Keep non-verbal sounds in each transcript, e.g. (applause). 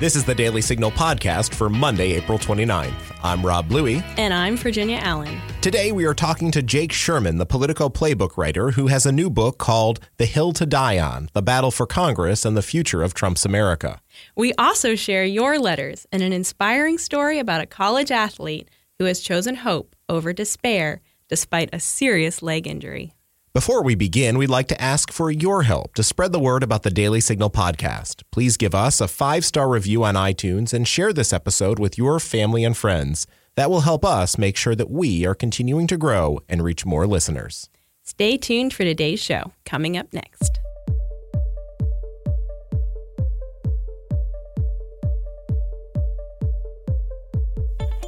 This is the Daily Signal podcast for Monday, April 29th. I'm Rob Bluey. And I'm Virginia Allen. Today we are talking to Jake Sherman, the Politico playbook writer, who has a new book called The Hill to Die On The Battle for Congress and the Future of Trump's America. We also share your letters and an inspiring story about a college athlete who has chosen hope over despair despite a serious leg injury. Before we begin, we'd like to ask for your help to spread the word about the Daily Signal podcast. Please give us a five star review on iTunes and share this episode with your family and friends. That will help us make sure that we are continuing to grow and reach more listeners. Stay tuned for today's show, coming up next.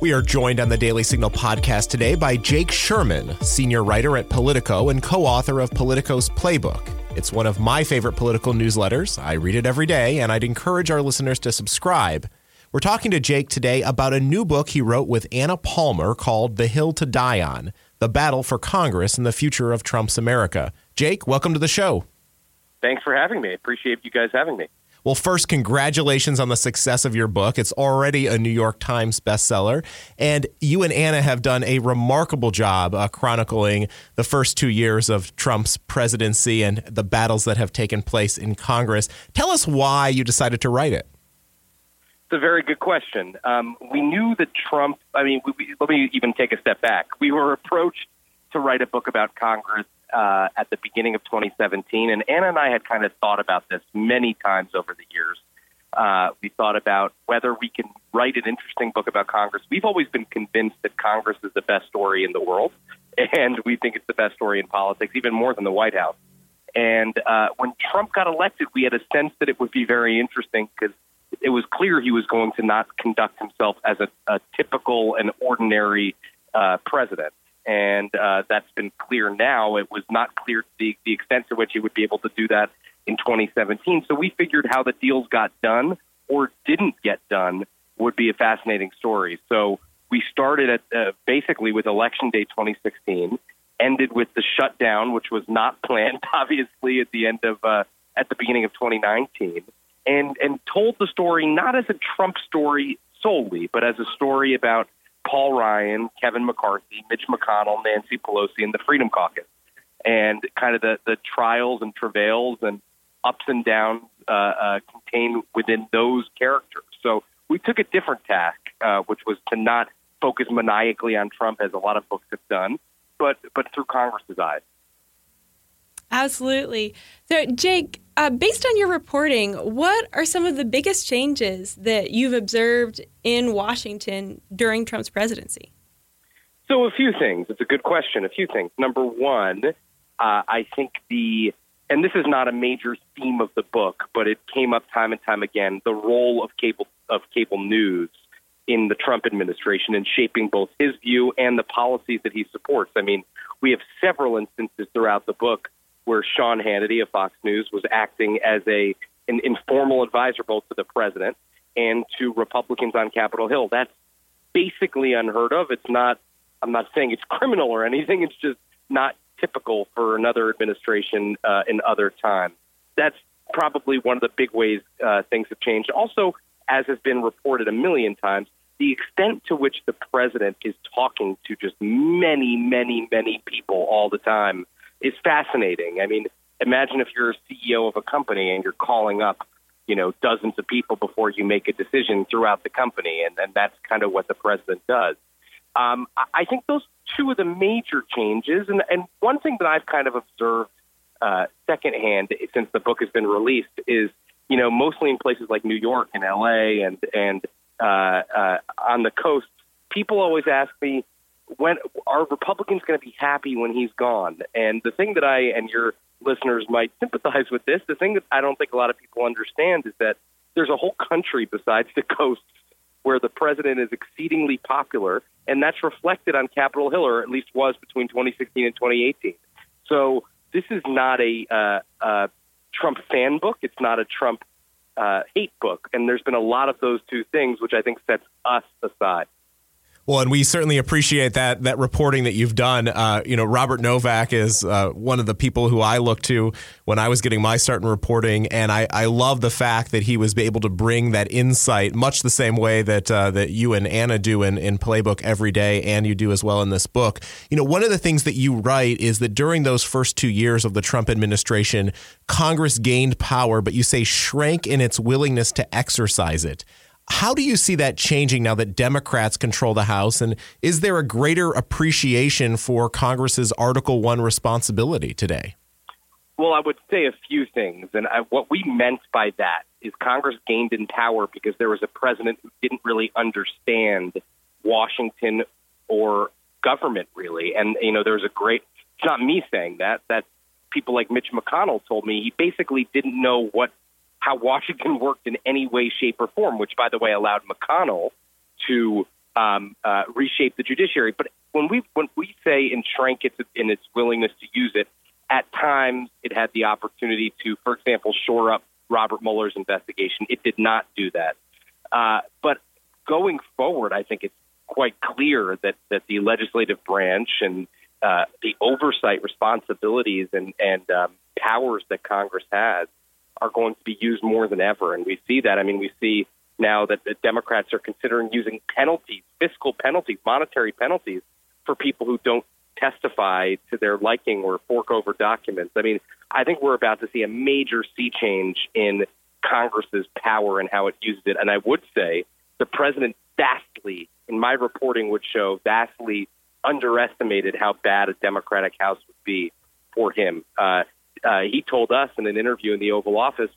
We are joined on the Daily Signal podcast today by Jake Sherman, senior writer at Politico and co author of Politico's Playbook. It's one of my favorite political newsletters. I read it every day, and I'd encourage our listeners to subscribe. We're talking to Jake today about a new book he wrote with Anna Palmer called The Hill to Die On The Battle for Congress and the Future of Trump's America. Jake, welcome to the show. Thanks for having me. Appreciate you guys having me. Well, first, congratulations on the success of your book. It's already a New York Times bestseller. And you and Anna have done a remarkable job uh, chronicling the first two years of Trump's presidency and the battles that have taken place in Congress. Tell us why you decided to write it. It's a very good question. Um, we knew that Trump, I mean, we, we, let me even take a step back. We were approached to write a book about Congress uh, at the beginning of 2017, and Anna and I had kind of thought about this many times over the years. Uh, we thought about whether we can write an interesting book about Congress. We've always been convinced that Congress is the best story in the world, (laughs) and we think it's the best story in politics, even more than the White House. And uh, when Trump got elected, we had a sense that it would be very interesting because it was clear he was going to not conduct himself as a, a typical and ordinary uh, president and uh, that's been clear now. It was not clear the, the extent to which he would be able to do that in 2017. So we figured how the deals got done or didn't get done would be a fascinating story. So we started at uh, basically with Election Day 2016, ended with the shutdown, which was not planned, (laughs) obviously, at the end of uh, at the beginning of 2019, and and told the story not as a Trump story solely, but as a story about Paul Ryan, Kevin McCarthy, Mitch McConnell, Nancy Pelosi, and the Freedom Caucus, and kind of the, the trials and travails and ups and downs uh, uh, contained within those characters. So we took a different tack, uh, which was to not focus maniacally on Trump, as a lot of books have done, but but through Congress's eyes. Absolutely. So, Jake, uh, based on your reporting, what are some of the biggest changes that you've observed in Washington during Trump's presidency? So, a few things. It's a good question. A few things. Number one, uh, I think the, and this is not a major theme of the book, but it came up time and time again the role of cable of cable news in the Trump administration in shaping both his view and the policies that he supports. I mean, we have several instances throughout the book where Sean Hannity of Fox News was acting as a an informal advisor both to the president and to Republicans on Capitol Hill. That's basically unheard of. It's not. I'm not saying it's (laughs) criminal or anything. It's just not typical for another administration uh, in other times. That's probably one of the big ways uh, things have changed. Also, as has been reported a million times, the extent to which the president is talking to just many, many, many people all the time is fascinating. I mean, imagine if you're a CEO of a company and you're calling up, you know, dozens of people before you make a decision throughout the company, and, and that's kind of what the president does. Um, I think those two of the major changes, and, and one thing that I've kind of observed uh, secondhand since the book has been released is, you know, mostly in places like New York and L.A. and and uh, uh, on the coast, people always ask me, when are Republicans going to be happy when he's gone? And the thing that I and your listeners might (laughs) sympathize with this, the thing that I don't think a lot of people understand is that there's a whole country besides the coast where the president is exceedingly popular, and that's reflected on Capitol Hill, or at least was between 2016 and 2018. So this is not a uh, uh, Trump fan book. It's not a Trump uh, hate book, and there's been a lot of those two things, which I think sets us aside. Well, and we certainly appreciate that that reporting that you've done. Uh, you know, Robert Novak is uh, one of the people who I look to when I was getting my start in reporting, and I, I love the fact that he was able to bring that insight, much the same way that uh, that you and Anna do in, in Playbook every day, and you do as well in this book. You know, one of the things that you write is that during those first two years of the Trump administration, Congress gained power, but you say shrank in its willingness to exercise it. How do you see that changing now that Democrats control the House? And is there a greater appreciation for Congress's Article One responsibility today? Well, I would say a few things. And I, what we meant by that is Congress gained in power because there was a president who didn't really understand Washington or government, really. And, you know, there was a great, it's not me saying that, that people like Mitch McConnell told me he basically didn't know what how Washington worked in any way, shape, or form, which, by the way, allowed McConnell to um, uh, reshape the judiciary. But when we when we say entrench it in its willingness to use it, at times it had the opportunity to, for example, shore up Robert Mueller's investigation. It did not do that. Uh, but going forward, I think it's quite clear that that the legislative branch and uh, the oversight responsibilities and and um, powers that Congress has are going to be used more than ever. And we see that. I mean, we see now that the Democrats are considering using penalties, fiscal penalties, monetary penalties for people who don't testify to their liking or fork over documents. I mean, I think we're about to see a major sea change in Congress's power and how it uses it. And I would say the president vastly, in my reporting, would show vastly underestimated how bad a Democratic House would be for him. Uh, uh, he told us in an interview in the Oval Office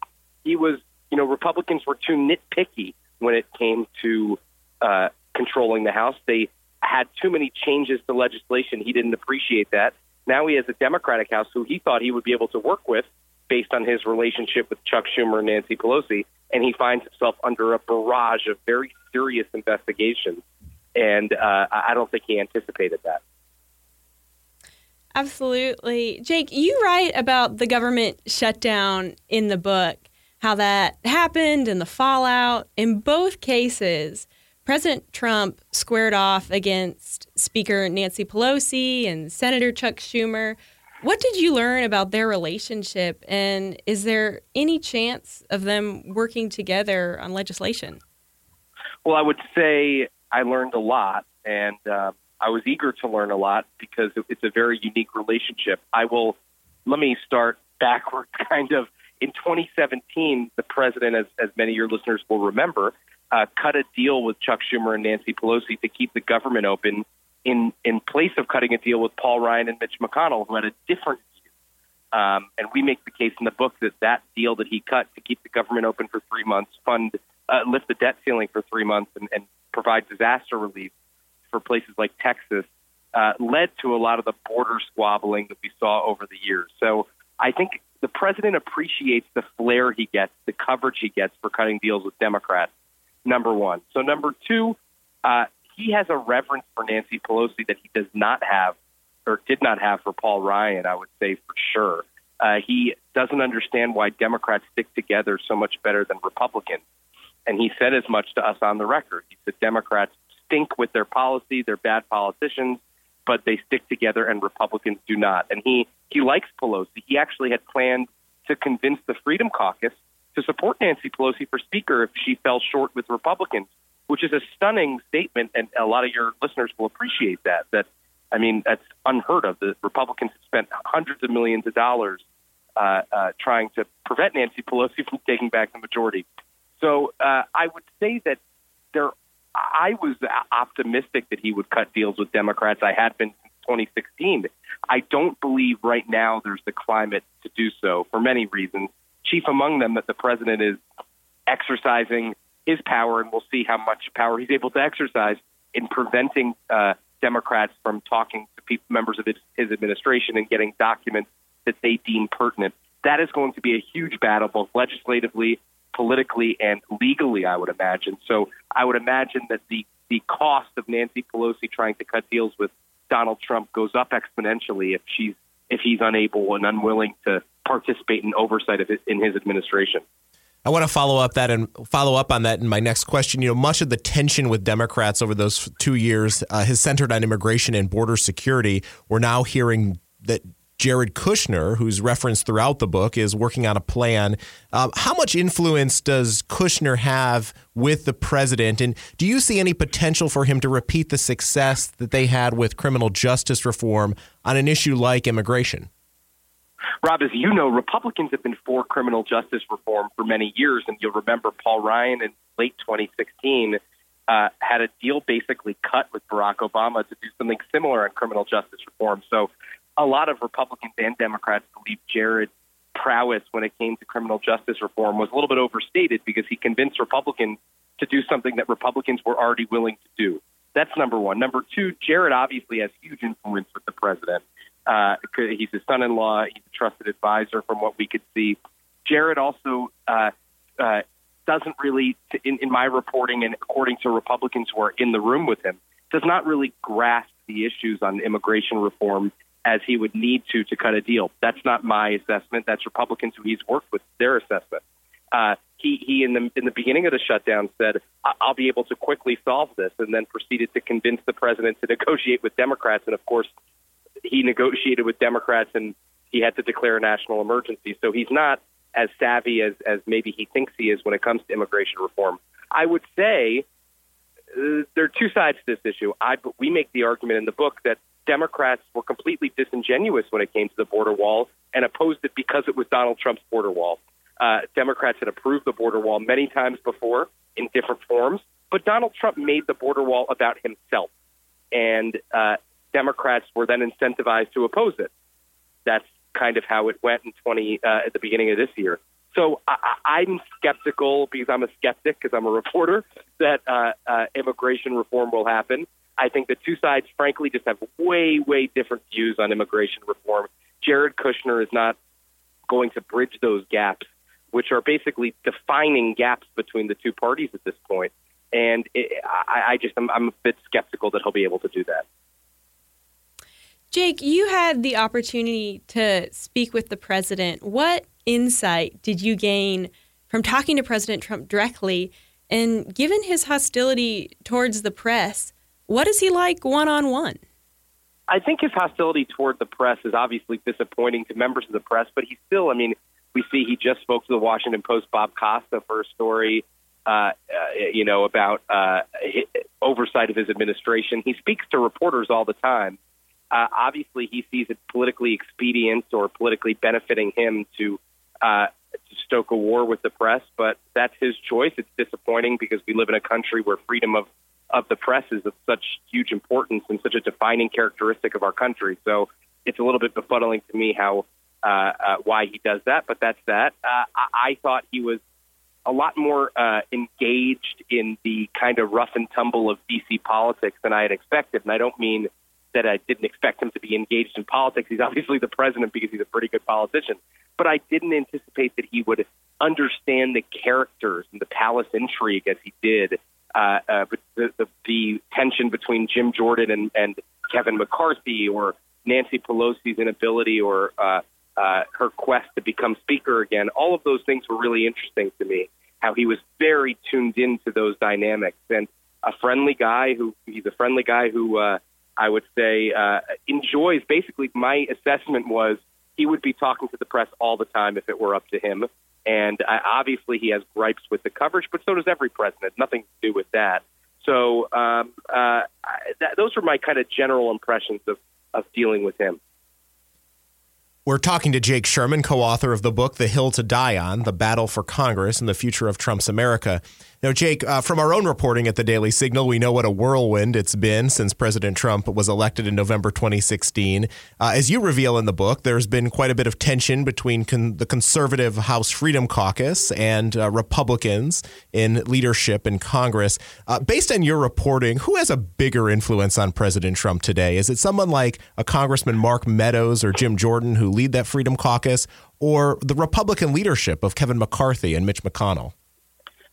he was, you know, Republicans were too nitpicky when it came to uh, controlling the House. They had too many changes to legislation. He didn't appreciate that. Now he has a Democratic House who he thought he would be able to work with based on his relationship with Chuck Schumer and Nancy Pelosi, and he finds himself under a barrage of very serious investigations. And uh, I don't think he anticipated that. Absolutely. Jake, you write about the government shutdown in the book, how that happened and the fallout. In both cases, President Trump squared off against Speaker Nancy Pelosi and Senator Chuck Schumer. What did you learn about their relationship, and is there any chance of them working together on legislation? Well, I would say I learned a lot, and uh, I was eager to learn a lot because it's a very unique relationship. I will let me start backward, (laughs) kind of. In 2017, the president, as, as many of your listeners will remember, uh, cut a deal with Chuck Schumer and Nancy Pelosi to keep the government open in, in place of cutting a deal with Paul Ryan and Mitch McConnell, who had a different view. Um, and we make the case in the book that that deal that he cut to keep the government open for three months, fund, uh, lift the debt ceiling for three months, and, and provide disaster relief for places like Texas uh, led to a lot of the border squabbling that we saw over the years. So I think the president appreciates the flair he gets, the coverage he gets for cutting deals with Democrats. Number one. So number two, uh, he has a reverence for Nancy Pelosi that he does not have or did not have for Paul Ryan. I would say for sure. Uh, he doesn't understand why Democrats stick together so much better than Republicans. And he said as much to us on the record. He said Democrats stink with their policy. They're bad politicians, but they stick together, and Republicans do not. And he he likes Pelosi. He actually had planned to convince the Freedom Caucus to support Nancy Pelosi for Speaker if she fell short with Republicans, which is a stunning statement, and a lot of your listeners will appreciate that. That I mean, that's unheard of. The Republicans have spent hundreds of millions of dollars uh, uh, trying to prevent Nancy Pelosi from taking back the majority. So uh, I would say that there I was optimistic that he would cut deals with Democrats. I had been since 2016. I don't believe right now there's the climate to do so for many reasons. Chief among them that the president is exercising his power, and we'll see how much power he's able to exercise in preventing uh, Democrats from talking to people, members of his, his administration and getting documents that they deem pertinent. That is going to be a huge battle, both legislatively politically and legally, I would imagine. So I would imagine that the, the cost of Nancy Pelosi trying to cut deals with Donald Trump goes up exponentially if she's if he's unable and unwilling to participate in oversight of it in his administration. I want to follow up that and follow up on that in my next question. You know, much of the tension with Democrats over those two years uh, has centered on immigration and border security. We're now hearing that Jared Kushner, who's referenced throughout the book, is working on a plan. Um, how much influence does Kushner have with the president? And do you see any potential for him to repeat the success that they had with criminal justice reform on an issue like immigration? Rob, as you know, Republicans have been for criminal justice reform for many years, and you'll remember Paul Ryan in late 2016 uh, had a deal basically cut with Barack Obama to do something similar on criminal justice reform. So, a lot of Republicans and Democrats believe Jared's prowess when it came to criminal justice reform was a little bit overstated because he convinced Republicans to do something that Republicans were already willing to do. That's number one. Number two, Jared obviously has huge influence with the president. Uh, he's his son-in-law. He's a trusted advisor, from what we could see. Jared also uh, uh, doesn't really, in, in my reporting and according to Republicans who are in the room with him, does not really grasp the issues on immigration reform as he would need to to cut a deal. That's not my assessment. That's Republicans who he's worked with their assessment. Uh, he he in the in the beginning of the shutdown said, "I'll be able to quickly solve this," and then proceeded to convince the president to (laughs) negotiate with Democrats. And of course, he negotiated with Democrats and he had to declare a national emergency. So he's not as savvy as, as maybe he thinks he is when it comes to immigration reform. I would say uh, there are two sides to this issue. I, we make the argument in the book that Democrats were completely disingenuous when it came to the border wall and opposed it because it was Donald Trump's border wall. Uh, Democrats had approved the border wall many times before in different forms, but Donald Trump made the border wall about himself. And uh, Democrats were then incentivized to oppose it. That's kind of how it went in 20 uh, at the beginning of this year. So I, I'm skeptical because I'm a skeptic because I'm a reporter (laughs) that uh, uh, immigration reform will happen. I think the two sides, frankly, just have way, way different views on immigration reform. Jared Kushner is not going to bridge those gaps, which are basically defining gaps between the two parties at this point. And it, I, I just, I'm, I'm a bit skeptical that he'll be able to do that. Jake, you had the opportunity to speak with the president. What insight did you gain from talking to President Trump directly? And given his hostility towards the press, what is he like one on one? I think his hostility toward the press is obviously disappointing to members of the press, but he still, I mean, we see he just spoke to the Washington Post, Bob Costa, for a story, uh, uh, you know, about uh, oversight of his administration. He speaks to reporters all the time. Uh, obviously, he sees it politically expedient or politically benefiting him to, uh, to stoke a war with the press, but that's his choice. It's disappointing because we live in a country where freedom of, of the press is of such huge importance and such a defining characteristic of our country. So it's a little bit befuddling to me how uh, uh, why he does that, but that's that. Uh, I, I thought he was a lot more uh, engaged in the kind of rough and tumble of DC politics than I had expected, and I don't mean that I didn't expect him to be engaged in politics. He's obviously the president because he's a pretty good politician. But I didn't anticipate that he would understand the characters and the palace intrigue as he did. Uh, uh, the, the, the tension between Jim Jordan and, and Kevin McCarthy, or Nancy Pelosi's inability, or uh, uh, her quest to become speaker again. All of those things were really interesting to me. How he was very tuned into those dynamics and a friendly guy who he's a friendly guy who uh, I would say, uh, enjoys basically my assessment was he would be talking to the press all the time if it were up to him. And uh, obviously, he has gripes with the coverage, but so does every president. Nothing to do with that. So um, uh, that, those are my kind of general impressions of, of dealing with him. We're talking to Jake Sherman, co author of the book, The Hill to Die On The Battle for Congress and the Future of Trump's America. Now, Jake, uh, from our own reporting at the Daily Signal, we know what a whirlwind it's been since President Trump was elected in November 2016. Uh, as you reveal in the book, there's been quite a bit of tension between con- the conservative House Freedom Caucus and uh, Republicans in leadership in Congress. Uh, based on your reporting, who has a bigger influence on President Trump today? Is it someone like a Congressman Mark Meadows or Jim Jordan who lead that Freedom Caucus, or the Republican leadership of Kevin McCarthy and Mitch McConnell?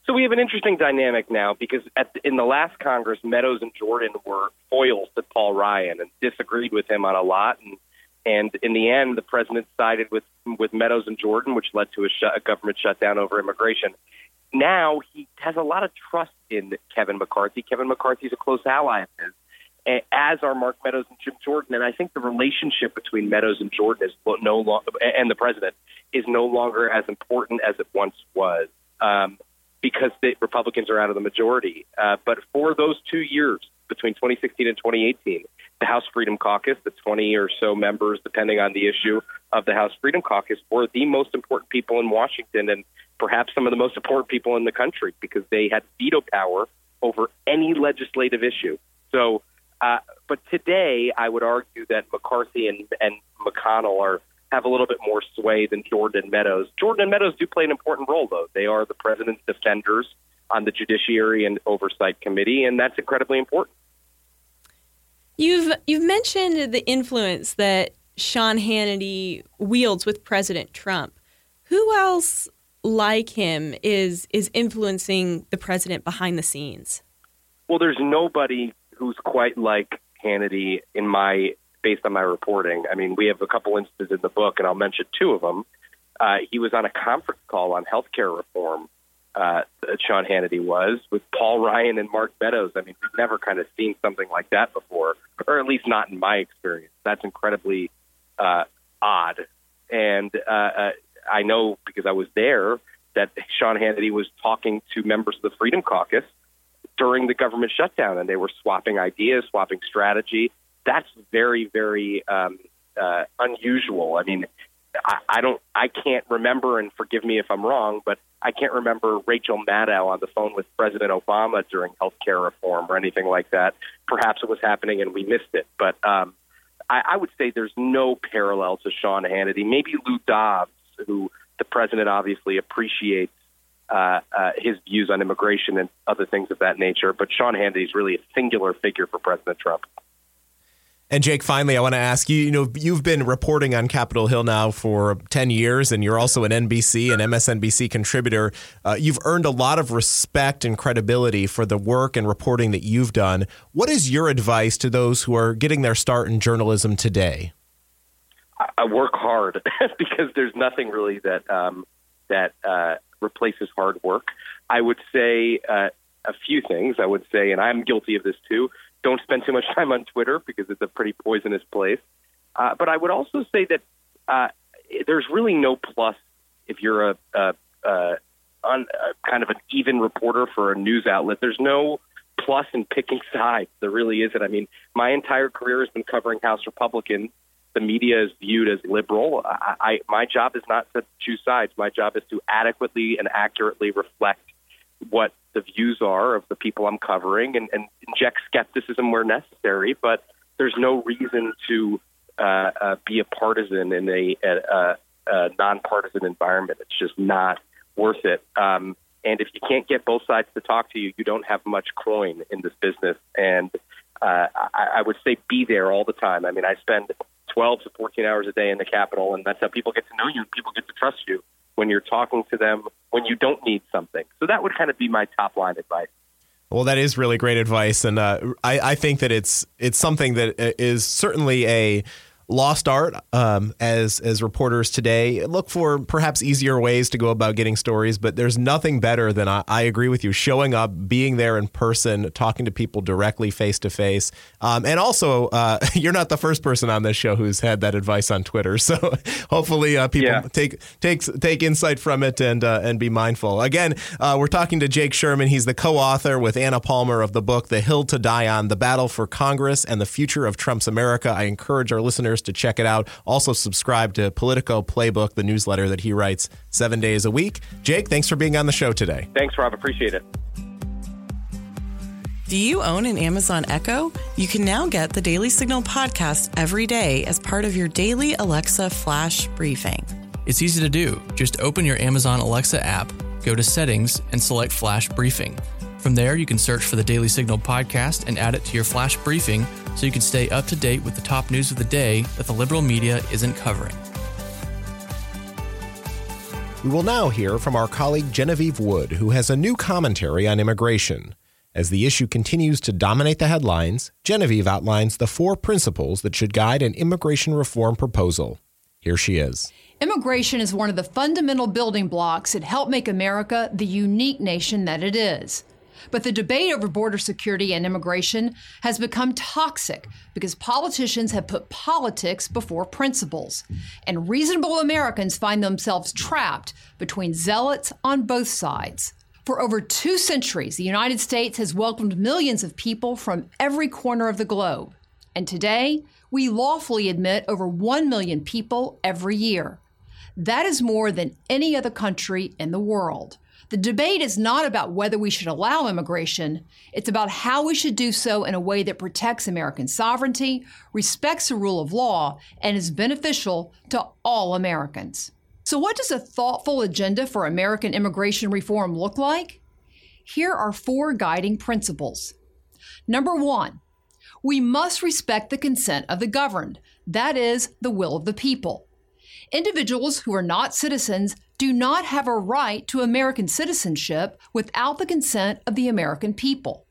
So we have an interesting dynamic now because at, in the last Congress, Meadows and Jordan were foils to Paul Ryan and disagreed with him on a lot. And And in the end, the president sided with with Meadows and Jordan, which led to a, sh- a government shutdown over immigration. Now he has a lot of trust in Kevin McCarthy. Kevin McCarthy is a close ally of his, as are Mark Meadows and Jim Jordan. And I think the relationship between Meadows and Jordan is no longer, and the president is no longer as important as it once was. Um, because the Republicans are out of the majority. Uh, but for those two years, between 2016 and 2018, the House Freedom Caucus, the 20 or so members, depending on the issue of the House Freedom Caucus, were the most important people in Washington and perhaps some of the most important people in the country because they had veto power over any legislative issue. So, uh, but today, I would argue that McCarthy and, and McConnell are have a little bit more sway than Jordan Meadows. Jordan and Meadows do play an important role, though. They are the president's defenders on the Judiciary and Oversight Committee, and that's incredibly important. You've you've mentioned the influence that Sean Hannity wields with President Trump. Who else like him is is influencing the president behind the scenes? Well, there's nobody who's quite like Hannity in my based on my reporting. I mean, we have a couple instances in the book, and I'll mention two of them. Uh, he was on a conference call on healthcare reform. Uh, Sean Hannity was with Paul Ryan and Mark Meadows. I mean, we've never kind of seen something like that before, or at least not in my experience. That's incredibly uh, odd. And uh, uh, I know because I was there that Sean Hannity was talking to members of the Freedom Caucus during the government shutdown, and they were swapping ideas, swapping strategy that's very, very um, uh, unusual. I mean, I, I don't, I can't remember, and forgive me if I'm wrong, but I can't remember Rachel Maddow on the phone with President Obama during health care reform or anything like that. Perhaps it was happening and we missed it, but um, I, I would say there's no parallel to Sean Hannity. Maybe Lou Dobbs, who the president obviously appreciates uh, uh, his views on immigration and other things of that nature. But Sean Hannity is really a singular figure for President Trump. And Jake, finally, I want to ask you. You know, you've been reporting on Capitol Hill now for ten years, and you're also an NBC and MSNBC contributor. Uh, you've earned a lot of respect and credibility for the work and reporting that you've done. What is your advice to those who are getting their start in journalism today? I work hard (laughs) because there's nothing really that um, that uh, replaces hard work. I would say uh, a few things. I would say, and I'm guilty of this too don't spend too much (laughs) time on Twitter because it's a pretty poisonous place. Uh, but I would also say that uh, there's really no plus if you're a, a, a, a kind of an even reporter for a news outlet. There's no plus in picking (laughs) sides. There really isn't. I mean, my entire career has been covering House Republicans. The media is viewed as liberal. I, I, my job is not to choose sides. My job is to adequately and accurately reflect what the views are of the people I'm covering and, and inject skepticism where necessary. But there's no reason to uh, uh, be a partisan in a, a, a nonpartisan environment. It's just not worth it. Um, and if you can't get both sides to talk to you, you don't have much coin in this business. And uh, I, I would say be there all the time. I mean, I spend 12 to 14 hours a day in the Capitol, and that's how people get to know you and people get to trust you when you're talking to them when you don't need something. So that would kind of be my top line advice. Well, that is really great advice, and uh, I, I think that it's it's something that is certainly a lost art um, as as reporters today. Look for perhaps easier ways to go about getting stories, but there's nothing better than I, I agree with you showing up, being there in person, talking to people directly, face to face, and also uh, (laughs) you're not the first person on this show who's had that advice on Twitter. (laughs) So hopefully uh, people yeah. take take take insight from it and uh, and be mindful. Again, uh, we're talking to Jake Sherman. He's the co-author with Anna Palmer of the book "The Hill to Die On: The Battle for Congress and the Future of Trump's America." I encourage our listeners to check it out. Also, subscribe to Politico Playbook, the newsletter that he writes seven days a week. Jake, thanks for being on the show today. Thanks, Rob. Appreciate it. Do you own an Amazon Echo? You can now get the Daily Signal podcast every day as part of your daily Alexa flash briefing. It's easy to do. Just open your Amazon Alexa app, go to settings, and select flash briefing. From there, you can search for the Daily Signal podcast and add it to your flash briefing so you can stay up to date with the top news of the day that the liberal media isn't covering. We will now hear from our colleague Genevieve Wood, who has a new commentary on immigration. As the issue continues to dominate the headlines, Genevieve outlines the four principles that should guide an immigration reform proposal. Here she is. Immigration is one of the fundamental building blocks that help make America the unique nation that it is. But the debate over border security and immigration has become toxic because politicians have put politics before principles. And reasonable Americans find themselves trapped between zealots on both sides. For over two centuries, the United States has welcomed millions of people from every corner of the globe. And today, we lawfully admit over 1 million people every year. That is more than any other country in the world. The debate is not about whether we should allow immigration, it's about how we should do so in a way that protects American sovereignty, respects the rule of law, and is beneficial to all Americans. So, what does a thoughtful agenda for American immigration reform look like? Here are four guiding principles. Number one, we must respect the consent of the governed, that is, the will of the people. Individuals who are not citizens do not have a right to American citizenship without the consent of the American people.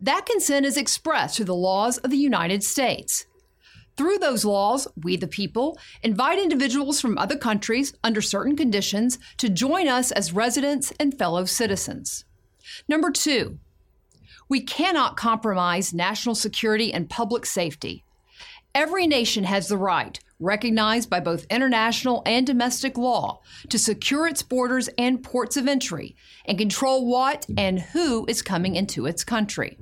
That consent is expressed through the laws of the United States. Through those laws, we, the people, invite individuals from other countries under certain conditions to join us as residents and fellow citizens. Number two, we cannot compromise national security and public safety. Every nation has the right, recognized by both international and domestic law, to secure its borders and ports of entry and control what and who is coming into its country.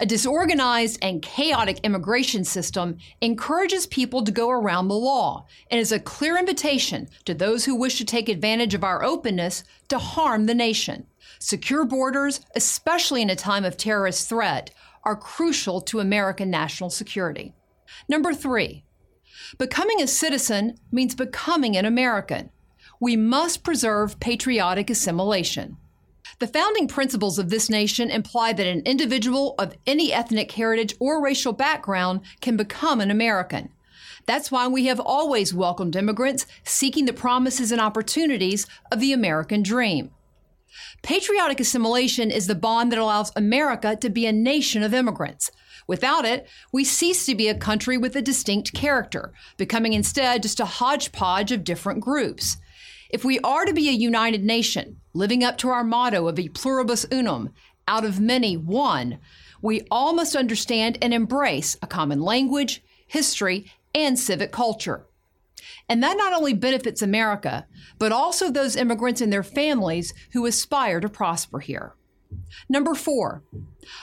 A disorganized and chaotic immigration system encourages people to go around the law and is a clear invitation to those who wish to take advantage of our openness to harm the nation. Secure borders, especially in a time of terrorist threat, are crucial to American national security. Number three, becoming a citizen means becoming an American. We must preserve patriotic assimilation. The founding principles of this nation imply that an individual of any ethnic heritage or racial background can become an American. That's why we have always welcomed immigrants seeking the promises and opportunities of the American dream. Patriotic assimilation is the bond that allows America to be a nation of immigrants. Without it, we cease to be a country with a distinct character, becoming instead just a hodgepodge of different groups. If we are to be a united nation, living up to our motto of e pluribus unum, out of many, one, we all must understand and embrace a common language, history, and civic culture. And that not only benefits America, but also those immigrants and their families who aspire to prosper here. Number four,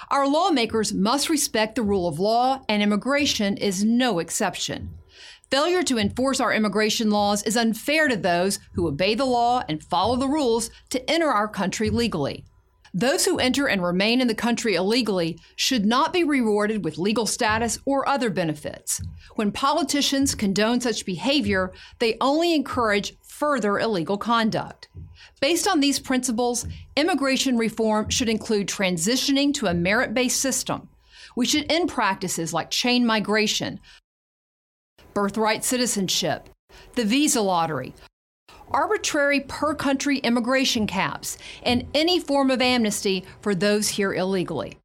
our lawmakers must respect the rule of law, and immigration is no exception. Failure to enforce our immigration laws is unfair to those who obey the law and follow the rules to enter our country legally. Those who enter and remain in the country illegally should not be rewarded with legal status or other benefits. When politicians condone such behavior, they only encourage further illegal conduct. Based on these principles, immigration reform should include transitioning to a merit based system. We should end practices like chain migration, birthright citizenship, the visa lottery, arbitrary per country immigration caps, and any form of amnesty for those here illegally.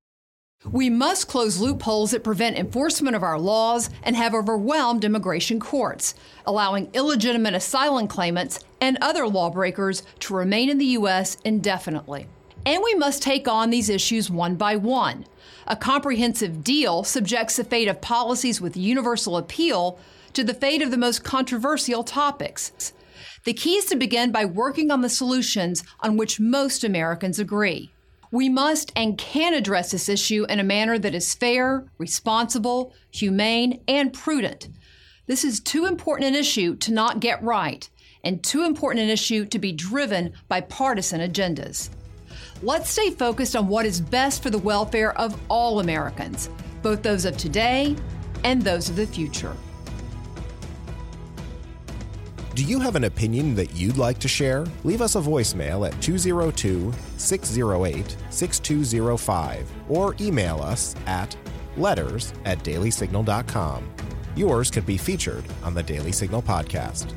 We must close loopholes that prevent enforcement of our laws and have overwhelmed immigration courts, allowing illegitimate asylum claimants and other lawbreakers to remain in the U.S. indefinitely. And we must take on these issues one by one. A comprehensive deal subjects the fate of policies with universal appeal to the fate of the most controversial topics. The key is to begin by working on the solutions on which most Americans agree. We must and can address this issue in a manner that is fair, responsible, humane, and prudent. This is too important an issue to not get right, and too important an issue to be driven by partisan agendas. Let's stay focused on what is best for the welfare of all Americans, both those of today and those of the future. Do you have an opinion that you'd like to share? Leave us a voicemail at 202 608 6205 or email us at letters at dailysignal.com. Yours could be featured on the Daily Signal podcast.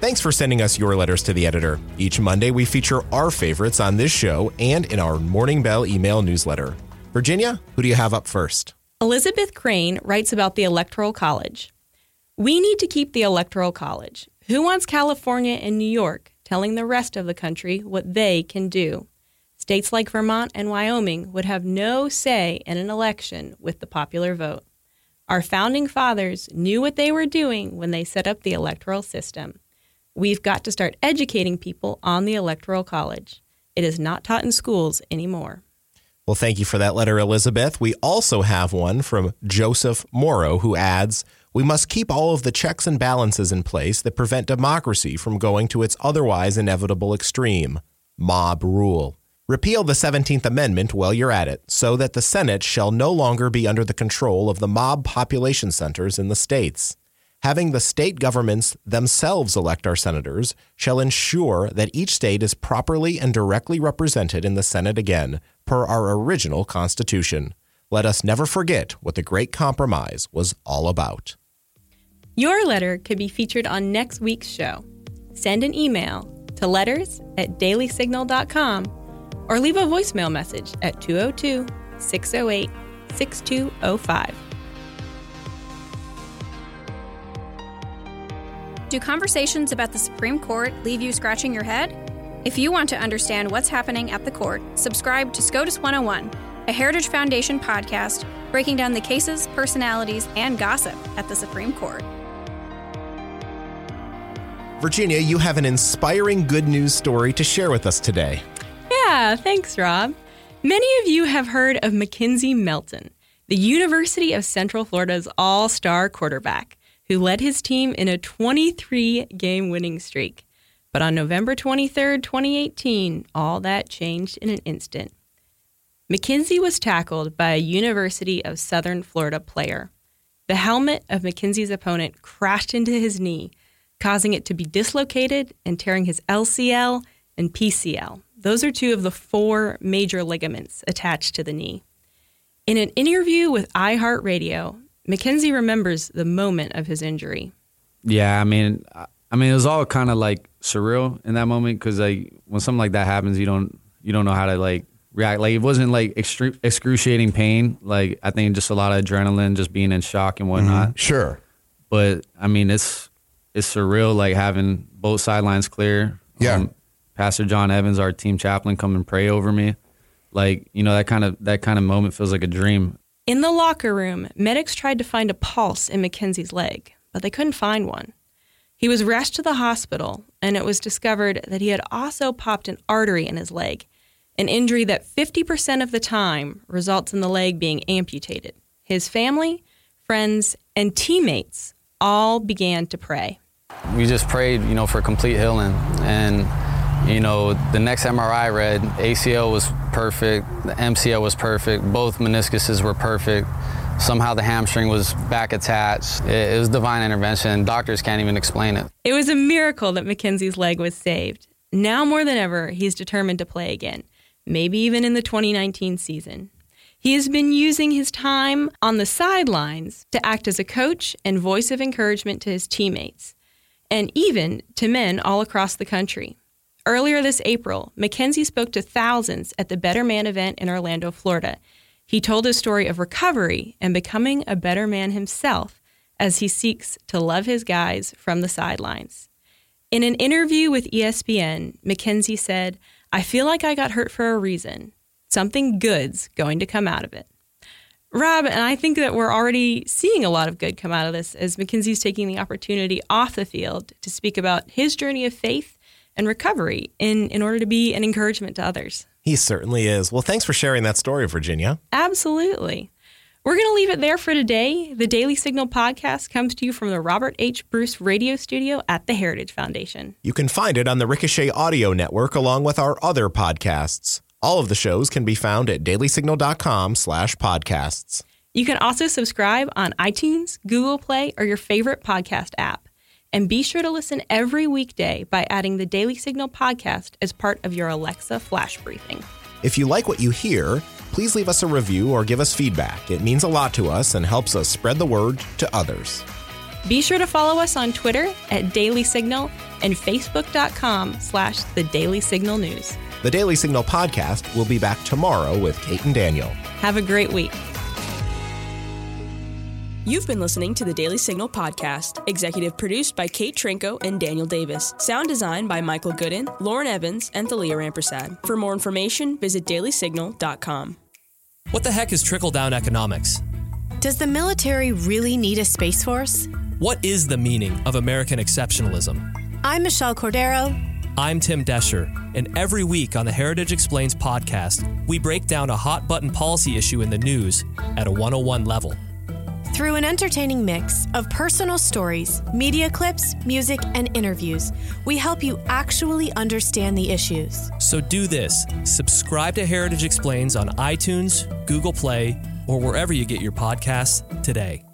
Thanks for sending us your letters to the editor. Each Monday, we feature our favorites on this show and in our Morning Bell email newsletter. Virginia, who do you have up first? Elizabeth Crane writes about the Electoral College. We need to keep the Electoral College. Who wants California and New York telling the rest of the country what they can do? States like Vermont and Wyoming would have no say in an election with the popular vote. Our founding fathers knew what they were doing when they set up the electoral system. We've got to start educating people on the Electoral College. It is not taught in schools anymore. Well, thank you for that letter, Elizabeth. We also have one from Joseph Morrow, who adds We must keep all of the checks and balances in place that prevent democracy from going to its otherwise inevitable extreme mob rule. Repeal the 17th Amendment while you're at it, so that the Senate shall no longer be under the control of the mob population centers in the states having the state governments themselves elect our senators shall ensure that each state is properly and directly represented in the Senate again, per our original Constitution. Let us never forget what the Great Compromise was all about. Your letter could be featured on next week's show. Send an email to letters at dailysignal.com or leave a voicemail message at 202 608 6205. Do conversations about the Supreme Court leave you scratching your head? If you want to understand what's happening at the court, subscribe to SCOTUS 101, a Heritage Foundation podcast breaking down the cases, personalities, and gossip at the Supreme Court. Virginia, you have an inspiring good news story to share with us today. Yeah, thanks, Rob. Many of you have heard of McKenzie Milton, the University of Central Florida's all star quarterback who led his team in a 23 game winning streak. But on November 23, 2018, all that changed in an instant. McKenzie was tackled by a University of Southern Florida player. The helmet of McKenzie's opponent crashed into his knee, causing it to be dislocated and tearing his LCL and PCL. Those are two of the four major ligaments attached to the knee. In an interview with iHeartRadio, McKenzie remembers the moment of his injury. Yeah, I mean, I mean, it was all kind of like surreal in that moment because like when something like that happens, you don't you don't know how to like react. Like it wasn't like extre- excruciating pain. Like I think just a lot of adrenaline, just being in shock and whatnot. Mm-hmm. Sure. But I mean, it's it's surreal. Like having both sidelines clear. Yeah. Um, Pastor John Evans, our team chaplain, come and pray over me. Like you know that kind of that kind of moment feels like a dream. In the locker room, medics tried to find a pulse in McKenzie's leg, but they couldn't find one. He was rushed to the hospital, and it was discovered that he had also popped an artery in his leg, an injury that 50% of the time results in the leg being amputated. His family, friends, and teammates all began to pray. We just prayed, you know, for complete healing. And, you know, the next MRI read, ACL was perfect, the MCL was perfect, both meniscuses were perfect. Somehow the hamstring was back attached. It, it was divine intervention. Doctors can't even explain it. It was a miracle that McKenzie's leg was saved. Now more than ever, he's determined to play again, maybe even in the 2019 season. He has been using his time on the sidelines to act as a coach and voice of encouragement to his teammates, and even to men all across the country. Earlier this April, McKenzie spoke to thousands at the Better Man event in Orlando, Florida. He told his story of recovery and becoming a better man himself as he seeks to love his guys from the sidelines. In an interview with ESPN, McKenzie said, I feel like I got hurt for a reason. Something good's going to come out of it. Rob, and I think that we're already seeing a lot of good come out of this as McKenzie's taking the opportunity off the field to speak about his journey of faith and recovery in, in order to be an encouragement to others. He certainly is. Well, thanks for sharing that story, Virginia. Absolutely. We're going to leave it there for today. The Daily Signal podcast comes to you from the Robert H. Bruce radio studio at the Heritage Foundation. You can find it on the Ricochet Audio Network along with our other podcasts. All of the shows can be found at dailysignal.com slash podcasts. You can also subscribe on iTunes, Google Play, or your favorite podcast app. And be sure to listen every weekday by adding the Daily Signal podcast as part of your Alexa flash briefing. If you like what you hear, please leave us a review or give us feedback. It means a lot to us and helps us spread the word to others. Be sure to follow us on Twitter at Daily Signal and Facebook.com slash The Daily Signal News. The Daily Signal podcast will be back tomorrow with Kate and Daniel. Have a great week. You've been listening to the Daily Signal podcast, executive produced by Kate Trinko and Daniel Davis. Sound design by Michael Gooden, Lauren Evans, and Thalia Rampersad. For more information, visit dailysignal.com. What the heck is trickle down economics? Does the military really need a space force? What is the meaning of American exceptionalism? I'm Michelle Cordero. I'm Tim Doescher, and every week on the Heritage Explains podcast, we break down a hot button policy issue in the news at a 101 level. Through an entertaining mix of personal stories, media clips, music, and interviews, we help you actually understand the issues. So do this subscribe to Heritage Explains on iTunes, Google Play, or wherever you get your podcasts today.